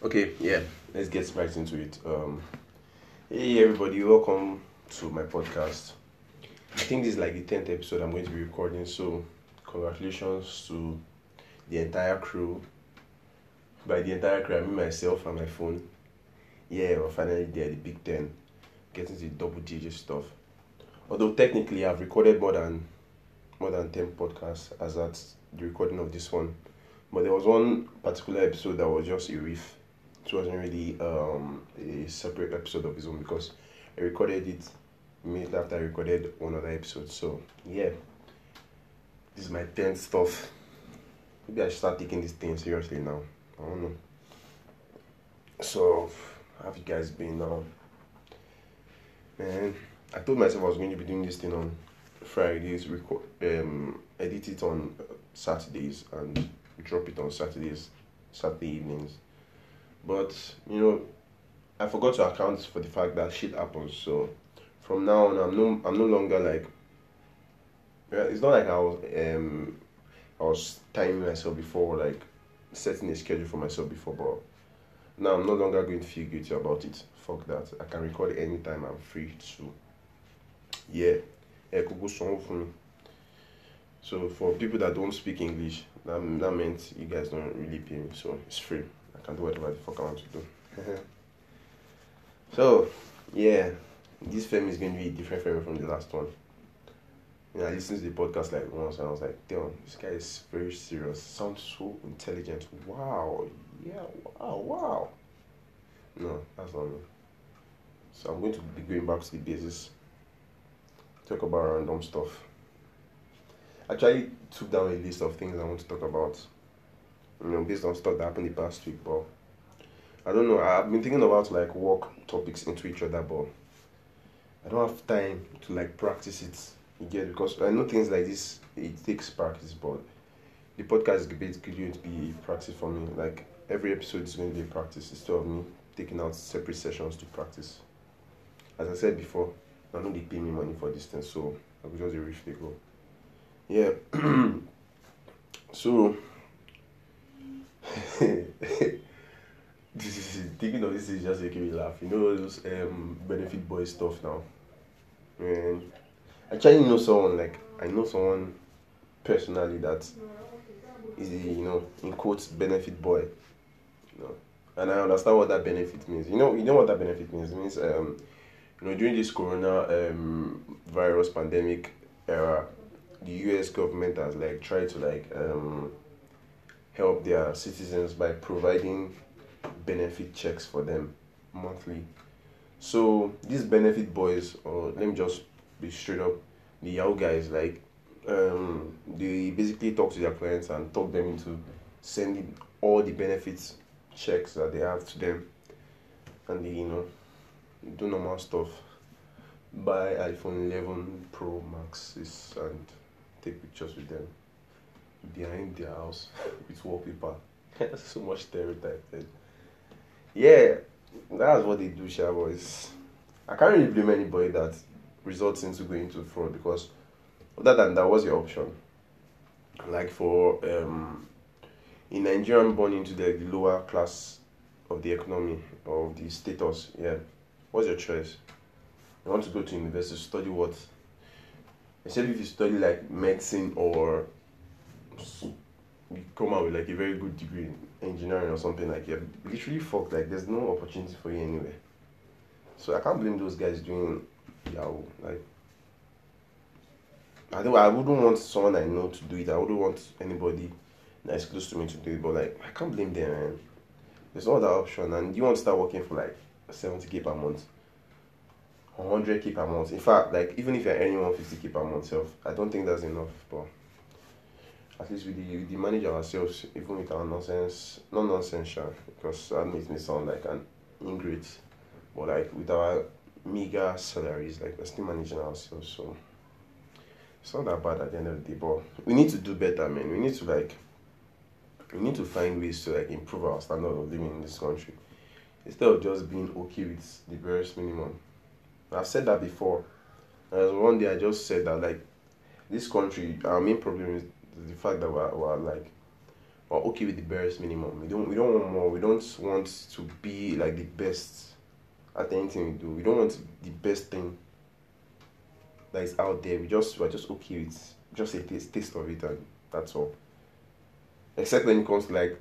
Okay, yeah, let's get right into it. Um, hey everybody, welcome to my podcast. I think this is like the tenth episode I'm going to be recording, so congratulations to the entire crew. By the entire crew, I mean myself and my phone. Yeah, we're finally there, the big ten, getting to the double digit stuff. Although technically, I've recorded more than more than ten podcasts as at the recording of this one, but there was one particular episode that was just a riff it wasn't really um, a separate episode of his own because I recorded it immediately after I recorded one other episode. So yeah, this is my tenth stuff. Maybe I should start taking this thing seriously now. I don't know. So, how have you guys been now? Man, I told myself I was going to be doing this thing on Fridays, record, um, edit it on Saturdays, and drop it on Saturdays, Saturday evenings but you know, I forgot to account for the fact that shit happens. So from now on, I'm no I'm no longer like. It's not like I was um I was timing myself before, like setting a schedule for myself before, but now I'm no longer going to feel guilty about it. Fuck that. I can record anytime I'm free to. Yeah. So for people that don't speak English, that, that meant you guys don't really pay me, so it's free. Can do whatever the fuck I want to do. Mm-hmm. so, yeah, this film is going to be different film from the last one. Know, I listened to the podcast like once and I was like, damn, this guy is very serious. Sounds so intelligent. Wow. Yeah, wow, wow. No, that's not me. So I'm going to be going back to the basis. Talk about random stuff. I Actually took down a list of things I want to talk about you know, based on stuff that happened the past week. But I don't know. I've been thinking about like work topics into each other, but I don't have time to like practice it. again because I know things like this. It takes practice, but the podcast is basically going to be practice for me. Like every episode is going to be a practice instead of me taking out separate sessions to practice. As I said before, I know they pay me money for this thing, so I will just riff they go. Yeah. so thinking of this is just making me laugh. You know those um benefit boy stuff now. And actually know someone like I know someone personally that is you know in quotes benefit boy. You know, and I understand what that benefit means. You know, you know what that benefit means. It means um, you know, during this corona um virus pandemic era, the US government has like tried to like um help their citizens by providing benefit checks for them monthly. So these benefit boys, or let me just be straight up, the young guys, like um, they basically talk to their clients and talk them into sending all the benefits checks that they have to them, and they you know do normal stuff. Buy iPhone 11 Pro Maxes and take pictures with them behind their house with wallpaper. That's so much stereotype. Yeah, that's what they do, Sha boys. I can't really blame anybody that results into going to fraud because other than that, was your option? Like for um, in Nigerian born into the, the lower class of the economy of the status, yeah. What's your choice? You want to go to university study what? Except if you study like medicine or you come out with like a very good degree in engineering or something like you're literally fucked. Like there's no opportunity for you anywhere. So I can't blame those guys doing Yahoo. Like I don't I wouldn't want someone I know to do it. I wouldn't want anybody that's close to me to do it. But like I can't blame them man. There's no other option and you want to start working for like seventy K per month. 100k per month. In fact, like even if you're earning 150k per month, self, I don't think that's enough. But at least we the, manage ourselves even with our nonsense, not nonsense, because that makes me sound like an ingrate, but like with our meager salaries, like we're still managing ourselves. So it's not that bad at the end of the day, but we need to do better, man. We need to like, we need to find ways to like improve our standard of living in this country instead of just being okay with the barest minimum. I've said that before. And one day I just said that like this country, our main problem is the fact that we're, we're like we're okay with the barest minimum. We don't we don't want more. We don't want to be like the best at anything we do. We don't want the best thing that is out there. We just we're just okay with just a taste, taste of it and that's all. Except when it comes to like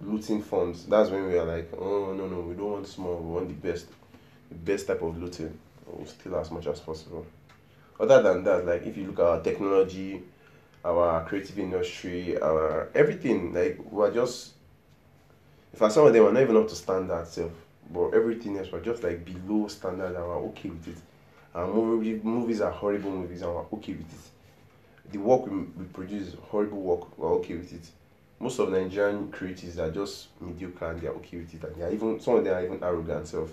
looting funds. That's when we are like, oh no no, we don't want small, we want the best the best type of looting. We'll steal as much as possible. Other than that, like if you look at our technology, our creative industry, our everything, like we're just if I some of them are not even up to standard self, but everything else we're just like below standard and we're okay with it. Our movie, movies are horrible movies and we're okay with it. The work we, we produce is horrible work, we're okay with it. Most of Nigerian creatives are just mediocre and they're okay with it and they're even some of them are even arrogant self.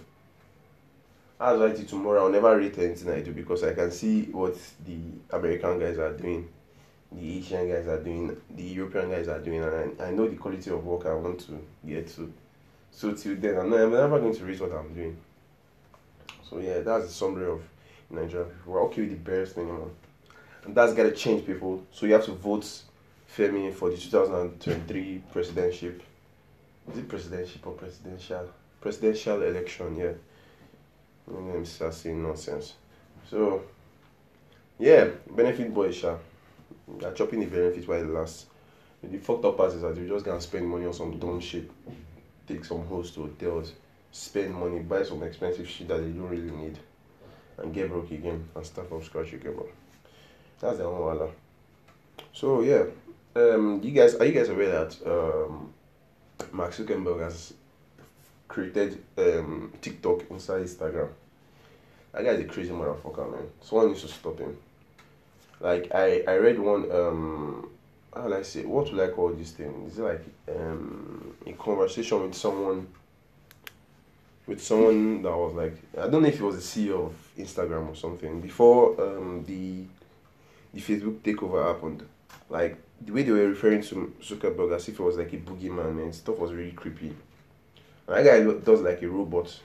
As I do tomorrow, I'll never rate anything I do because I can see what the American guys are doing the Asian guys are doing, the European guys are doing, and I, I know the quality of work I want to get to. So till then, I'm, I'm never going to reach what I'm doing. So yeah, that's the summary of Nigeria. We're okay with the barest minimum, and that's gotta change, people. So you have to vote Femi for the 2023 presidential. Is it presidential or presidential? Presidential election, yeah. Let me start saying nonsense. So, yeah, benefit boy, sha. They're chopping the benefits while it lasts. The fucked up part is that you just gonna spend money on some dumb shit. Take some hosts to hotels, spend money, buy some expensive shit that you don't really need, and get broke again and start from scratch again, bro. That's the one wala. So yeah, um, you guys are you guys aware that um, Mark Zuckerberg has created um TikTok inside Instagram? That guy's a crazy motherfucker, man. Someone needs to stop him like I I read one um how will I say what would I call this thing? Is it like um a conversation with someone with someone that was like I don't know if it was the CEO of Instagram or something before um the the Facebook takeover happened. Like the way they were referring to Zuckerberg as if it was like a boogeyman and stuff was really creepy. And that guy does like a robot.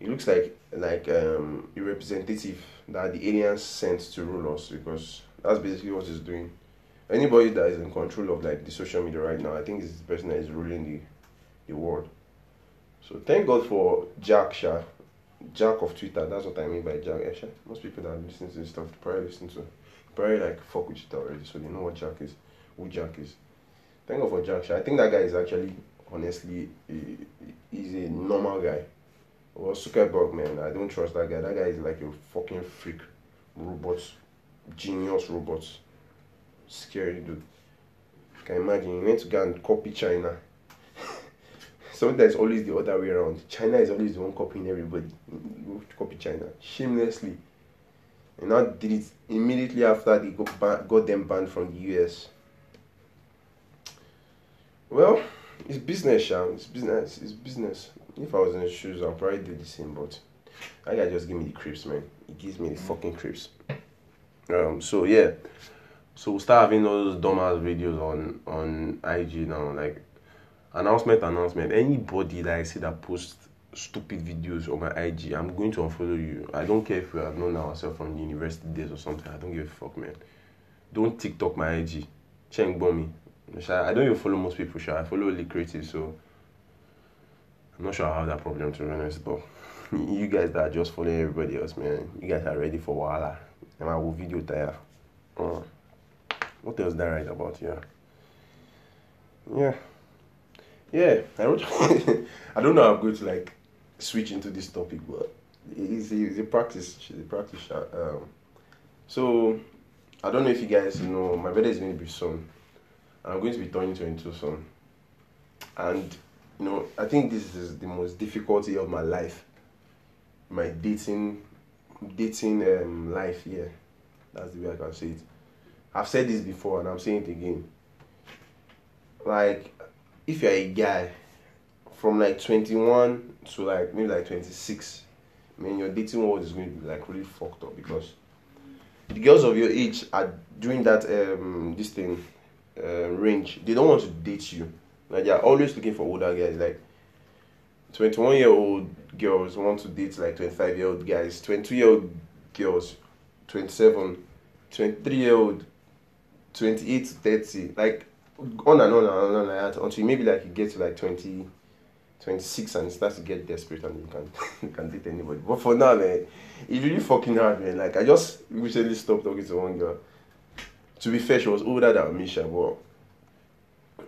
He looks like like um, a representative that the aliens sent to rule us because that's basically what he's doing. Anybody that is in control of like the social media right now, I think is the person that is ruling the the world. So thank God for Jack Sha, Jack of Twitter. That's what I mean by Jack. Yeah, Most people that listen to this stuff probably listen to, probably like fuck with it already, so they know what Jack is, who Jack is. Thank God for Jack Sha. I think that guy is actually honestly, he, he's a normal guy well, Zuckerberg, man, I don't trust that guy. That guy is like a fucking freak. Robot. Genius robot. Scary dude. You can imagine, he went to go and copy China. Sometimes always the other way around. China is always the one copying everybody. Copy China. Shamelessly. And now did it immediately after they got, ban- got them banned from the US. Well, it's business, Sham. It's business. It's business. If I was in his shoes, I'd probably do the same. But that guy just give me the creeps, man. He gives me the fucking creeps. Um. So yeah. So we'll start having those dumbass videos on on IG now, like announcement, announcement. Anybody that I see that posts stupid videos on my IG, I'm going to unfollow you. I don't care if we have known ourselves from the university days or something. I don't give a fuck, man. Don't TikTok my IG. Cheng bomb me. I don't even follow most people, sure. I follow only creative, so I'm not sure I have that problem to be honest, but you guys that are just following everybody else, man, you guys are ready for Wala. And I will video there. Uh, what else did I write about? Yeah. Yeah. Yeah. I wrote I don't know how I'm going to like switch into this topic, but it's it's a practice. It's a practice. Um, so I don't know if you guys know my birthday is going to be soon. I'm going to be turning 22 soon. And you know, I think this is the most difficulty of my life. My dating, dating um, life here. That's the way I can say it. I've said this before and I'm saying it again. Like, if you're a guy from like 21 to like maybe like 26, I mean, your dating world is going to be like really fucked up because the girls of your age are doing that um this thing uh, range. They don't want to date you like they're always looking for older guys. Like 21 year old girls want to date like 25 year old guys. 22 year old girls, 27, 23 year old, 28 to 30. Like on and on and on and on until maybe like you get to like 20, 26 and it starts to get desperate and you can you can date anybody. But for now, man, it's really fucking hard, man. Like I just recently stopped talking to one girl. To be fair, she was older than Misha, but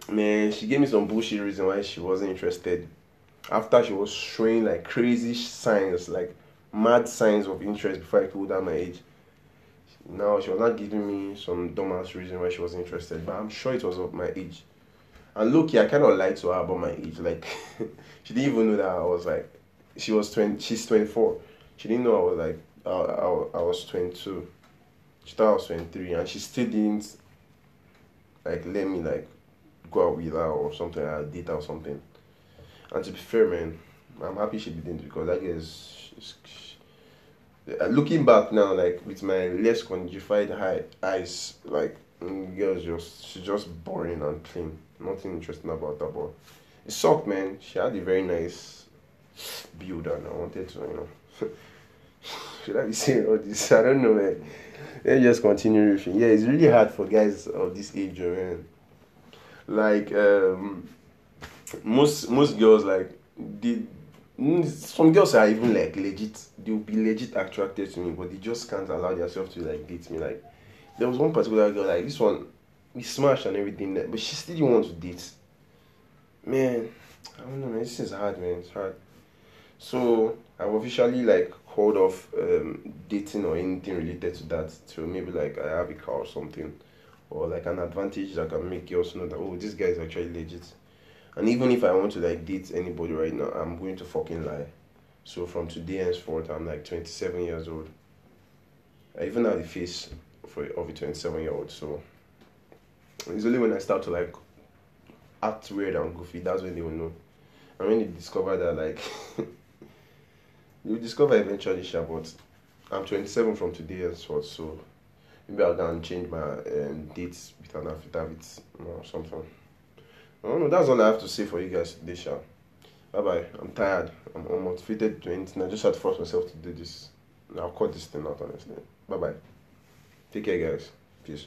man, she gave me some bullshit reason why she wasn't interested. After she was showing like crazy signs, like mad signs of interest before I told her my age. Now she was not giving me some dumbass reason why she wasn't interested, but I'm sure it was of my age. And look, I kind of lied to her about my age. Like she didn't even know that I was like, she was twenty. She's twenty four. She didn't know I was like, I, I, I was twenty two. She thought I was twenty three, and she still didn't like let me like go out with her or something, like date or something. And to be fair, man, I'm happy she didn't because I guess she's, she, uh, looking back now, like with my less conjugified high eyes, like mm, girls just she's just boring and plain. Nothing interesting about her, but it sucked, man. She had a very nice build, and I wanted to, you know. Should I be saying all this? I don't know, man. Let's just continue. Yeah, it's really hard for guys of this age, man. Like um, most most girls, like the some girls are even like legit. They'll be legit attracted to me, but they just can't allow themselves to like date me. Like there was one particular girl, like this one, we smashed and everything, but she still didn't want to date. Man, I don't know, man. This is hard, man. It's hard. So I've officially like called off um, dating or anything related to that to maybe like I have a car or something, or like an advantage that can make girls know that oh this guy is actually legit. And even if I want to like date anybody right now, I'm going to fucking lie. So from today henceforth, I'm like 27 years old. I even have the face for of a 27 year old. So it's only when I start to like act weird and goofy that's when they will know. And when they discover that like you discover eventually, but I'm 27 from today henceforth, so maybe I'll go and change my um, dates with an affidavit or something. I don't know, that's all I have to say for you guys today, Sha. Bye bye. I'm tired. I'm unmotivated to anything. I just had to force myself to do this. I'll cut this thing out, honestly. Bye bye. Take care, guys. Peace.